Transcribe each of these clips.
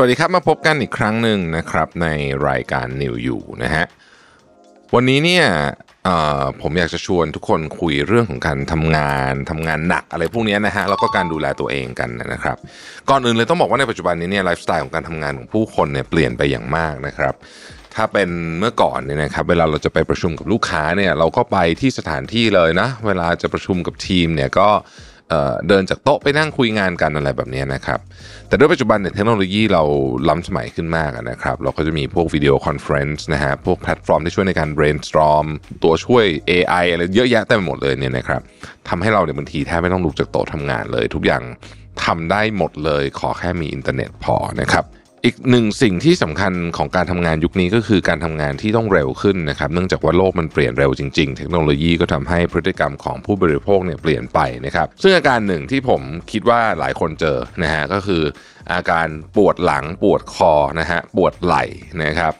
สวัสดีครับมาพบกันอีกครั้งหนึ่งนะครับในรายการนิวอยู่นะฮะวันนี้เนี่ยผมอยากจะชวนทุกคนคุยเรื่องของการทำงานทำงานหนักอะไรพวกนี้นะฮะแล้วก็การดูแลตัวเองกันนะครับ ก่อนอื่นเลยต้องบอกว่าในปัจจุบันนี้เนี่ยไลฟ์สไตล์ของการทำงานของผู้คนเนี่ยเปลี่ยนไปอย่างมากนะครับ ถ้าเป็นเมื่อก่อนเนี่ยนะครับเวลาเราจะไปประชุมกับลูกค้าเนี่ยเราก็ไปที่สถานที่เลยนะ เวลาจะประชุมกับทีมเนี่ยก็ เดินจากโต๊ะไปนั่งคุยงานกันอะไรแบบนี้นะครับ แต่ด้วยปัจจุบันเนี่ยเทคโนโลยีเราล้ำสมัยขึ้นมากนะครับ เราก็จะมีพวกวิดีโอ conference นะฮะ พวกแพลตฟอร์มที่ช่วยในการ brainstorm ตัวช่วย AI อะไรเยอะแยะเต็มไปหมดเลยเนี่ยนะครับทำให้เราเนี่ยบางทีแทบไม่ต้องลุกจากโต๊ะทำงานเลย ทุกอย่างทำได้หมดเลยขอแค่มีอินเทอร์เน็ตพอนะครับ อีกหนึ่งสิ่งที่สำคัญของการทำงานยุคนี้ก็คือการทำงานที่ต้องเร็วขึ้นนะครับ เนื่องจากว่าโลกมันเปลี่ยนเร็วจริงๆ เทคโนโลยีก็ทำให้พฤติกรรมของผู้บริโภคเนี่ยเปลี่ยนไปนะครับ ซึ่งอาการหนึ่งที่ผมคิดว่าหลายคนเจอนะฮะก็คืออาการปวดหลังปวดคอนะฮะปวดไหล่นะครับ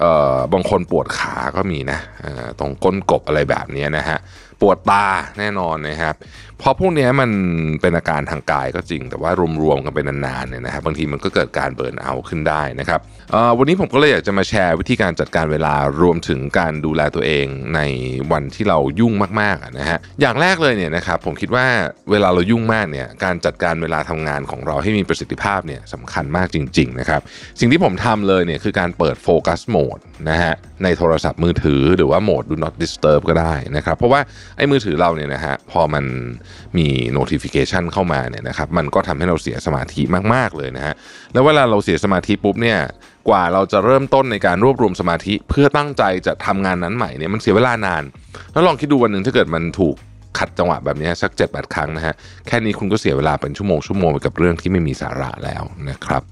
เอ่อบางคนปวดขาก็มีนะเอ่อตรงก้นกบอะไรแบบนี้นะฮะปวดตาแน่นอนนะครับ พราะพวกนี้มันเป็นอาการทางกายก็จริง แต่ว่ารวมๆกันเป็นนานๆเนี่ยนะครับบางทีมันก็เกิดการเบิร์นเอาขึ้นได้นะครับวันนี้ผมก็เลยอยากจะมาแชร์วิธีการจัดการเวลารวมถึงการดูแลตัวเองในวันที่เรายุ่งมากๆนะฮะอย่างแรกเลยเนี่ยนะครับผมคิดว่าเวลาเรายุ่งมากเนี่ยการจัดการเวลาทำงานของเราให้มีประสิทธิภาพเนี่ยสำคัญมากจริงๆนะครับสิ่งที่ผมทำเลยเนี่ยคือการเปิดโฟกัสโหมดนะฮะในโทรศัพท์มือถือหรือว่าโหมด do not disturb ก็ได้นะครับเพราะว่าไอ้มือถือเราเนี่ยนะฮะพอมันมี notification เข้ามาเนี่ยนะครับมันก็ทำให้เราเสียสมาธิมากๆเลยนะฮะแล้วเวลาเราเสียสมาธิปุ๊บเนี่ยกว่าเราจะเริ่มต้นในการรวบรวมสมาธิ เพื่อตั้งใจจะทำงานนั้นใหม่เนี่ยมันเสียเวลานาน แล้วลองคิดดูวันหนึ่งถ้าเกิดมันถูกขัดจังหวะแบบนี้สัก7จ็ดแครั้งนะฮะแค่นี้คุณก็เสียเวลาเป็นชั่วโมงชั่วโมงไปกับเรื่องที่ไม่มีสาระแล้วนะครับ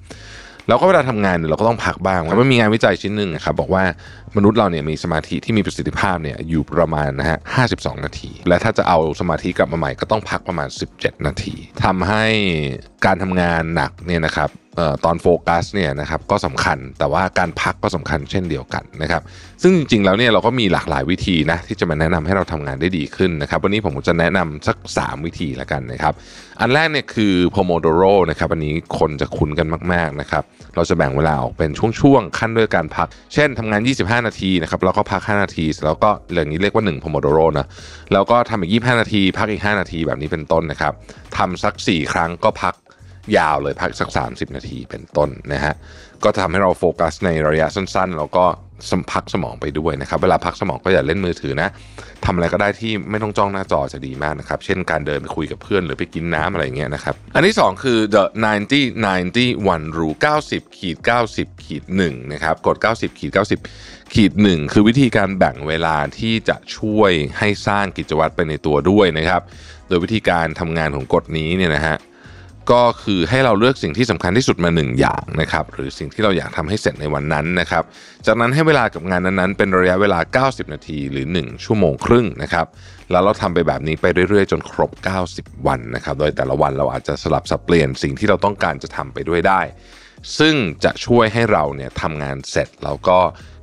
แล้วก็เวลาทำงานเนี่ยเราก็ต้องพักบ้างมันมีงานวิจัยชิ้นหนึ่งนะครับบอกว่า มนุษย์เราเนี่ยมีสมาธิที่มีประสิทธิภาพเนี่ยอยู่ประมาณนะฮะ52 นาที และถ้าจะเอาสมาธิกลับมาใหม่ก็ต้องพักประมาณ 17 นาทีทำให้การทำงานหนักเนี่ยนะครับเอ่อตอนโฟกัสเนี่ยนะครับก็สำคัญแต่ว่าการพักก็สำคัญเช่นเดียวกันนะครับซึ่งจริงๆแล้วเนี่ยเราก็มีหลากหลายวิธีนะที่จะมาแนะนำให้เราทำงานได้ดีขึ้นนะครับวันนี้ผมจะแนะนำสัก 3 วิธีละกันนะครับอันแรกเนี่ยคือ Pomodoro นะครับอันนี้คนจะคุ้นกันมากๆนะครับเราจะแบ่งเวลาออกเป็นช่วงๆขั้นด้วยการพัก เช่นทำงาน 25นาทีนะครับแล้วก็พัก 5 นาทีแล้วก็อย่างนี้เรียกว่า1พโมโดโรนะแล้วก็ทำอีก 25 นาที พักอีก 5 นาทีแบบนี้เป็นต้นนะครับทำสัก 4 ครั้งก็พักยาวเลยพักสัก 30 นาทีเป็นต้นนะฮะก็ทำให้เราโฟกัสในระยะสั้นๆ แล้วก็ พักสมองไปด้วยนะครับ เวลาพักสมองก็อย่าเล่นมือถือนะทำอะไรก็ได้ที่ไม่ต้องจ้องหน้าจอจะดีมากนะครับ เช่นการเดินไปคุยกับเพื่อนหรือไปกินน้ำอะไรอย่างเงี้ยนะครับ อันที่ 2 คือ the 90 90 one rule 90ขีด90ขีด1นะครับกด 90ขีด90ขีด1คือวิธีการแบ่งเวลาที่จะช่วยให้สร้างกิจวัตรไปในตัวด้วยนะครับ โดยวิธีการทำงานของกฎนี้เนี่ยนะฮะ ก็คือให้เราเลือกสิ่งที่สำคัญที่สุดมาหนึ่งอย่างนะครับหรือสิ่งที่เราอยากทำให้เสร็จในวันนั้นนะครับ จากนั้นให้เวลากับงานนั้นๆ เป็นระยะเวลา 90 นาทีหรือ 1 ชั่วโมงครึ่งนะครับแล้วเราทำไปแบบนี้ไปเรื่อยๆ จนครบ 90 วันนะครับ โดยแต่ละวันเราอาจจะสลับสับเปลี่ยนสิ่งที่เราต้องการจะทำไปด้วยได้ ซึ่งจะช่วยให้เราเนี่ยทำงานเสร็จแล้วก็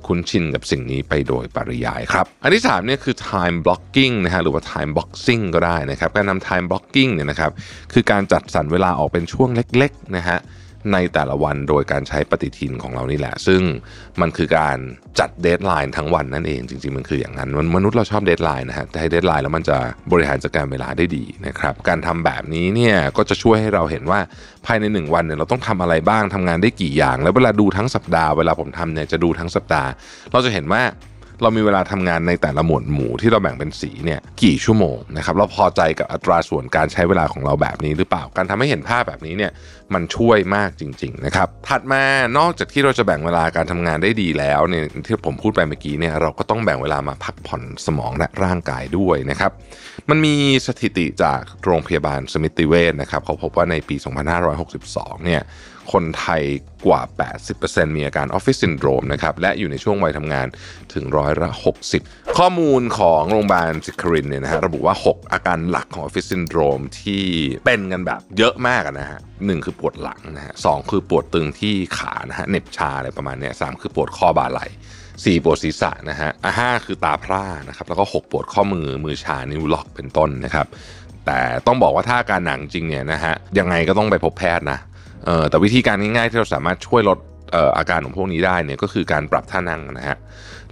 คุ้นชินกับสิ่งนี้ไปโดยปริยายครับ อันที่3เนี่ยคือ time blocking นะฮะหรือว่า time boxing ก็ได้นะครับ การนำ time blocking เนี่ยนะครับคือการจัดสรรเวลาออกเป็นช่วงเล็กๆนะฮะ ในแต่ละวันโดยการใช้ปฏิทินของเรานี่แหละ ซึ่งมันคือการจัด deadline ทั้งวันนั่นเอง จริงๆ มันคืออย่างนั้นมนมนุษย์เราชอบ deadline นะฮะให้ deadline แล้วมันจะบริหารจัดการเวลาได้ดีนะครับการทำแบบนี้เนี่ยก็จะช่วยให้เราเห็นว่าภายใน 1 วันเนี่ยเราต้องทำอะไรบ้างทำงานได้กี่อย่าง แล้วเวลาดูทั้งสัปดาห์เวลาผมทำเนี่ยจะดูทั้งสัปดาห์ เราจะเห็นว่า เรามีเวลาทำงานในแต่ละหมวดหมู่ที่เราแบ่งเป็นสีเนี่ยกี่ชั่วโมงนะครับเราพอใจกับอัตราส่วนการใช้เวลาของเราแบบนี้หรือเปล่าการทำให้เห็นภาพแบบนี้เนี่ยมันช่วยมากจริงๆนะครับถัดมานอกจากที่เราจะแบ่งเวลาการทำงานได้ดีแล้วเนี่ยที่ผมพูดไปเมื่อกี้เนี่ยเราก็ต้องแบ่งเวลามาพักผ่อนสมองและร่างกายด้วยนะครับมันมีสถิติจากโรงพยาบาลสมิติเวชนะครับเขาพบว่าในปี 2562 เนี่ยคนไทยกว่า 80%มีอาการออฟฟิศซินโดรมนะครับ และอยู่ในช่วงวัยทำงานถึงร้อยละ 60 ข้อมูลของโรงพยาบาลสิครินเนี่ยนะฮะระบุว่า 6 อาการหลักของออฟฟิศซินโดรมที่เป็นกันแบบเยอะมากนะฮะหนึ่งคือปวดหลังนะฮะสองคือปวดตึงที่ขานะฮะเหน็บชาอะไรประมาณเนี้ยสามคือปวดข้อบ่าไหล่สี่ปวดศีรษะนะฮะอะห้าคือตาพร่านะครับ แล้วก็หกปวดข้อมือ มือชา นิ้วล็อก เป็นต้นนะครับ แต่ต้องบอกว่าถ้าอาการหนักจริงเนี่ยนะฮะ ยังไงก็ต้องไปพบแพทย์นะ แต่วิธีการง่ายๆที่เราสามารถช่วยลดอาการของพวกนี้ได้เนี่ยก็คือการปรับท่านั่งนะฮะ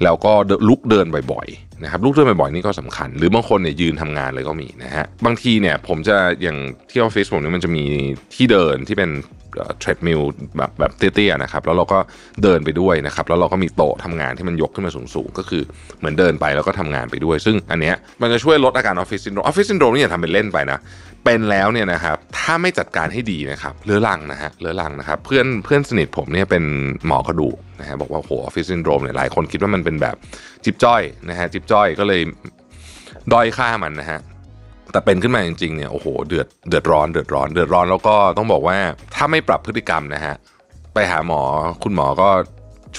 แล้วก็ลุกเดินบ่อยๆนะครับลุกเดินบ่อยๆนี่ก็สำคัญ หรือบางคนเนี่ยยืนทำงานเลยก็มีนะฮะบางทีเนี่ยผมจะอย่างที่ออฟฟิศผมเนี่ยมันจะมีที่เดินที่เป็น treadmill แบบแบบเตี้ยๆนะครับแล้วเราก็เดินไปด้วยนะครับแล้วเราก็มีโต๊ะทำงานที่มันยกขึ้นมาสูงๆ ก็คือเหมือนเดินไปแล้วก็ทำงานไปด้วย ซึ่งอันเนี้ยมันจะช่วยลดอาการออฟฟิศซินโดรมออฟฟิศซินโดรมนี่อย่าทำเป็นเล่นไปนะเป็นแล้วเนี่ยนะครับถ้าไม่จัดการให้ดีนะครับเรื้อรังนะฮะเรื้อรังนะครับเพื่อนเพื่อนสนิทผมเนี่ยเป็นหมอกระดูกนะฮะบอกว่าโหออฟฟิศซินโดรมเนี่ยหลายคนคิดว่ามันเป็นแบบจิ๊บจ๊อยนะฮะจิ๊บจ๊อยก็เลยด้อยค่ามันนะฮะ แต่เป็นขึ้นมาจริงๆเนี่ยโอ้โหเดือดเดือดร้อนเดือดร้อน เดือดร้อนแล้วก็ต้องบอกว่าถ้าไม่ปรับพฤติกรรมนะฮะไปหาหมอคุณหมอก็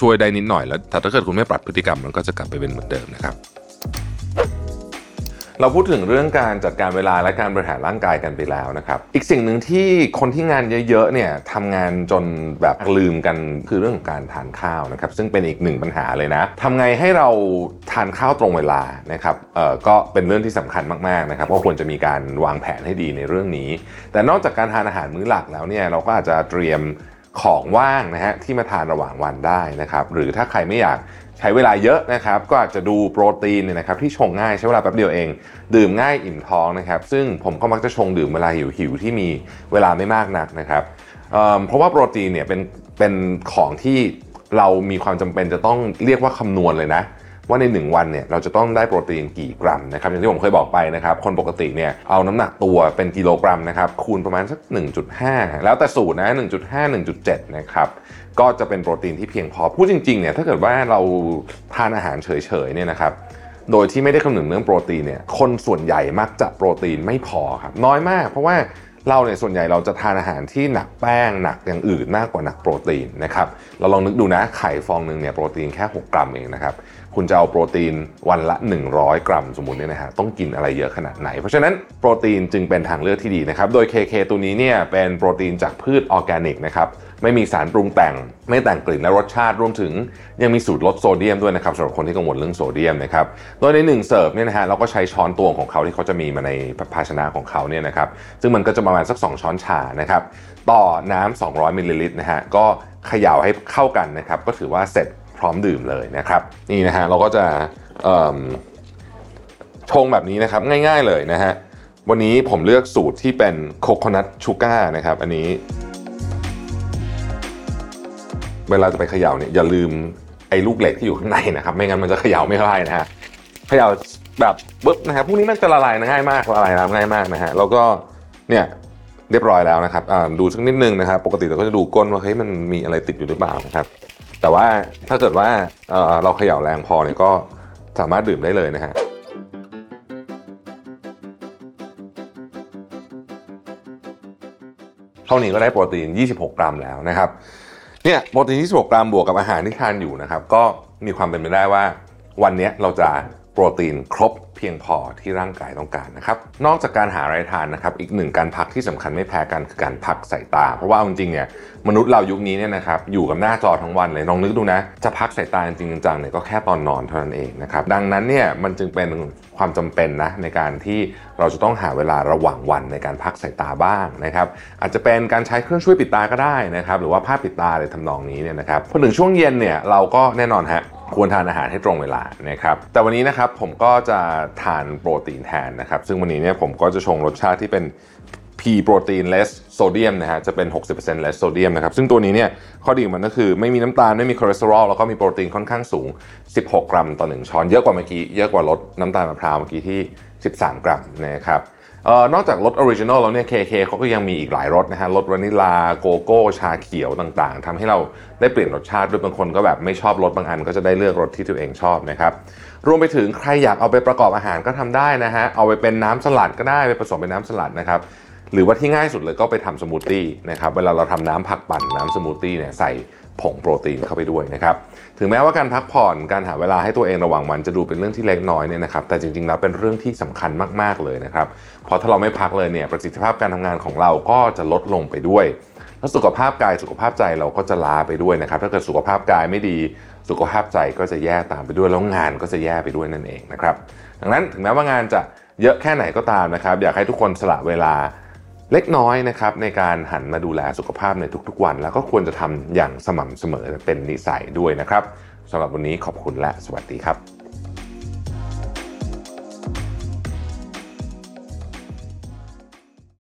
ช่วยได้นิดหน่อยแล้วถ้าเกิดคุณไม่ปรับพฤติกรรมมันก็จะกลับไปเป็นเหมือนเดิมนะครับ เราพูดถึงเรื่องการจัดการเวลาและการบริหารร่างกายกันไปแล้วนะครับ อีกสิ่งหนึ่งที่คนที่งานเยอะๆเนี่ยทำงานจนแบบลืมกันคือเรื่องของการทานข้าวนะครับ ซึ่งเป็นอีกหนึ่งปัญหาเลยนะทำไงให้เราทานข้าวตรงเวลานะครับเอ่อก็เป็นเรื่องที่สำคัญมากๆนะครับก็ควรจะมีการวางแผนให้ดีในเรื่องนี้ แต่นอกจากการทานอาหารมื้อหลักแล้วเนี่ยเราก็อาจจะเตรียมของว่างนะฮะที่มาทานระหว่างวันได้นะครับ หรือถ้าใครไม่อยาก ใช้เวลาเยอะนะครับ ก็อาจจะดูโปรตีนเนี่ยนะครับที่ชงง่ายใช้เวลาแป๊บเดียวเอง ดื่มง่ายอิ่มท้องนะครับ ซึ่งผมก็มักจะชงดื่มเวลาหิวหิวที่มีเวลาไม่มากนักนะครับเเพราะว่าโปรตีนเนี่ยเป็นเป็นของที่เรามีความจำเป็นจะต้องเรียกว่าคำนวณเลยนะ ว่าใน 1 วันเนี่ยเราจะต้องได้โปรตีนกี่กรัมนะครับอย่างที่ผมเคยบอกไปนะครับคนปกติเนี่ยเอาน้ำหนักตัวเป็นกิโลกรัมนะครับคูณประมาณสัก 1.5 แล้วแต่สูตรนะ 1.5 1.7 นะครับก็จะเป็นโปรตีนที่เพียงพอพูดจริงๆเนี่ยถ้าเกิดว่าเราทานอาหารเฉยๆเนี่ยนะครับโดยที่ไม่ได้คำนึงเรื่องโปรตีนเนี่ยคนส่วนใหญ่มักจะโปรตีนไม่พอครับน้อยมาก เพราะว่าเราเนี่ยส่วนใหญ่เราจะทานอาหารที่หนักแป้งหนักอย่างอื่นมากกว่าหนักโปรตีนนะครับเราลองนึกดูนะไข่ฟองหนึ่งเนี่ยโปรตีนแค่ 6 กรัมเองนะครับ คุณจะเอาโปรตีนวันละ 100 กรัมสมมุติเนี่ยนะฮะต้องกินอะไรเยอะขนาดไหน เพราะฉะนั้นโปรตีนจึงเป็นทางเลือกที่ดีนะครับ โดย KK ตัวนี้เนี่ยเป็นโปรตีนจากพืชออร์แกนิกนะครับไม่มีสารปรุงแต่ง ไม่แต่งกลิ่นและรสชาติรวมถึง ยังมีสูตรลดโซเดียมด้วยนะครับสำหรับคนที่กังวลเรื่องโซเดียมนะครับโดยในหนึ่งเสิร์ฟเนี่ยนะฮะเราก็ใช้ช้อนตวงของเขาที่เขาจะมีมาในภาชนะของเขาเนี่ยนะครับซึ่งมันก็จะประมาณสัก 2 ช้อนชานะครับต่อน้ำ200มิลลิลิตรนะฮะก็เขย่าให้เข้ากันนะครับก็ถือว่าเสร็จ ร้อมดื่มเลยนะครับนี่นะฮะเราก็จะชงแบบนี้นะครับง่ายๆเลยนะฮะวันนี้ผมเลือกสูตรที่เป็นโคโคนัทชูการ์นะครับอันนี้ เวลาจะไปเขย่าเนี่ยอย่าลืมไอ้ลูกเหล็กที่อยู่ข้างในนะครับ ไม่งั้นมันจะเขย่าไม่ได้นะฮะเขย่าแบบปึ๊บนะฮะพวกนี้มันจะละลายง่ายมากละลายน้ำง่ายมากนะฮะแล้วก็เนี่ยเรียบร้อยแล้วนะครับดูสักนิดนึงนะครับ ปกติเราก็จะดูก้นว่าเฮ้ยมันมีอะไรติดอยู่หรือเปล่านะครับ แต่ว่าถ้าเกิดว่าเเราเขย่าแรงพอเนี่ยก็สามารถดื่มได้เลยนะฮะเท่านี้ก็ได้โปรตีน 26 กรัมแล้วนะครับเนี่ยโปรตีน 26 กรัมบวกกับอาหารที่ทานอยู่นะครับ ก็มีความเป็นไปได้ว่าวันนี้เราจะ โปรตีนครบเพียงพอที่ร่างกายต้องการนะครับ นอกจากการหาอะไรทานนะครับ อีกหนึ่งการพักที่สำคัญไม่แพ้กันคือการพักสายตา เพราะว่าจริงๆเนี่ยมนุษย์เรายุคนี้เนี่ยนะครับอยู่กับหน้าจอทั้งวันเลยลองนึกดูนะ จะพักสายตาจริงจังเนี่ยก็แค่ตอนนอนเท่านั้นเองนะครับดังนั้นเนี่ยมันจึงเป็นความจำเป็นนะในการที่เราจะต้องหาเวลาระหว่างวันในการพักสายตาบ้างนะครับอาจจะเป็นการใช้เครื่องช่วยปิดตาก็ได้นะครับหรือว่าผ้าปิดตาอะไรทำนองนี้เนี่ยนะครับพอถึงช่วงเย็นเนี่ยเราก็แน่นอนฮะ ควรทานอาหารให้ตรงเวลานะครับแต่วันนี้นะครับผมก็จะทานโปรตีนแทนนะครับ ซึ่งวันนี้เนี่ยผมก็จะชงรสชาติที่เป็น P โปรตีน less โซเดียมนะฮะจะเป็น 60% less sodium นะครับ ซึ่งตัวนี้เนี่ยข้อดีของมันก็คือไม่มีน้ำตาล ไม่มีคอเลสเตอรอลแล้วก็มีโปรตีนค่อนข้างสูง 16 กรัมต่อ 1 ช้อน เยอะกว่าเมื่อกี้ เยอะกว่ารสน้ำตาลมะพร้าวเมื่อกี้ที่ 13 กรัมนะครับ นอกจากรส original แล้วเนี่ย KK เขาก็ยังมีอีกหลายรสนะฮะรสวานิลาโกโก้ชาเขียวต่างๆทำให้เราได้เปลี่ยนรสชาติด้วยบางคนก็แบบไม่ชอบรสบางอัน ก็จะได้เลือกรสที่ตัวเองชอบนะครับรวมไปถึงใครอยากเอาไปประกอบอาหารก็ทำได้นะฮะเอาไปเป็นน้ำสลัดก็ได้ไปผสมเป็นน้ำสลัดนะครับหรือว่าที่ง่ายสุดเลยก็ไปทำสมูทตี้นะครับเวลาเราทำน้ำผักปั่นน้ำสมูทตี้เนี่ยใส่ ผงโปรตีนเข้าไปด้วยนะครับ ถึงแม้ว่าการพักผ่อนการหาเวลาให้ตัวเองระหว่างวันจะดูเป็นเรื่องที่เล็กน้อยเนี่ยนะครับ แต่จริงๆแล้วเป็นเรื่องที่สำคัญมากๆเลยนะครับ เพราะถ้าเราไม่พักเลยเนี่ยประสิทธิภาพการทำงานของเราก็จะลดลงไปด้วย แล้วสุขภาพกายสุขภาพใจเราก็จะล้าไปด้วยนะครับ ถ้าเกิดสุขภาพกายไม่ดีสุขภาพใจก็จะแย่ตามไปด้วยแล้วงานก็จะแย่ไปด้วยนั่นเองนะครับ ดังนั้นถึงแม้ว่างานจะเยอะแค่ไหนก็ตามนะครับ อยากให้ทุกคนสละเวลา เล็กน้อยนะครับในการหันมาดูแลสุขภาพในทุกๆวัน แล้วก็ควรจะทำอย่างสม่ำเสมอเป็นนิสัยด้วยนะครับสำหรับวันนี้ขอบคุณและสวัสดีครับ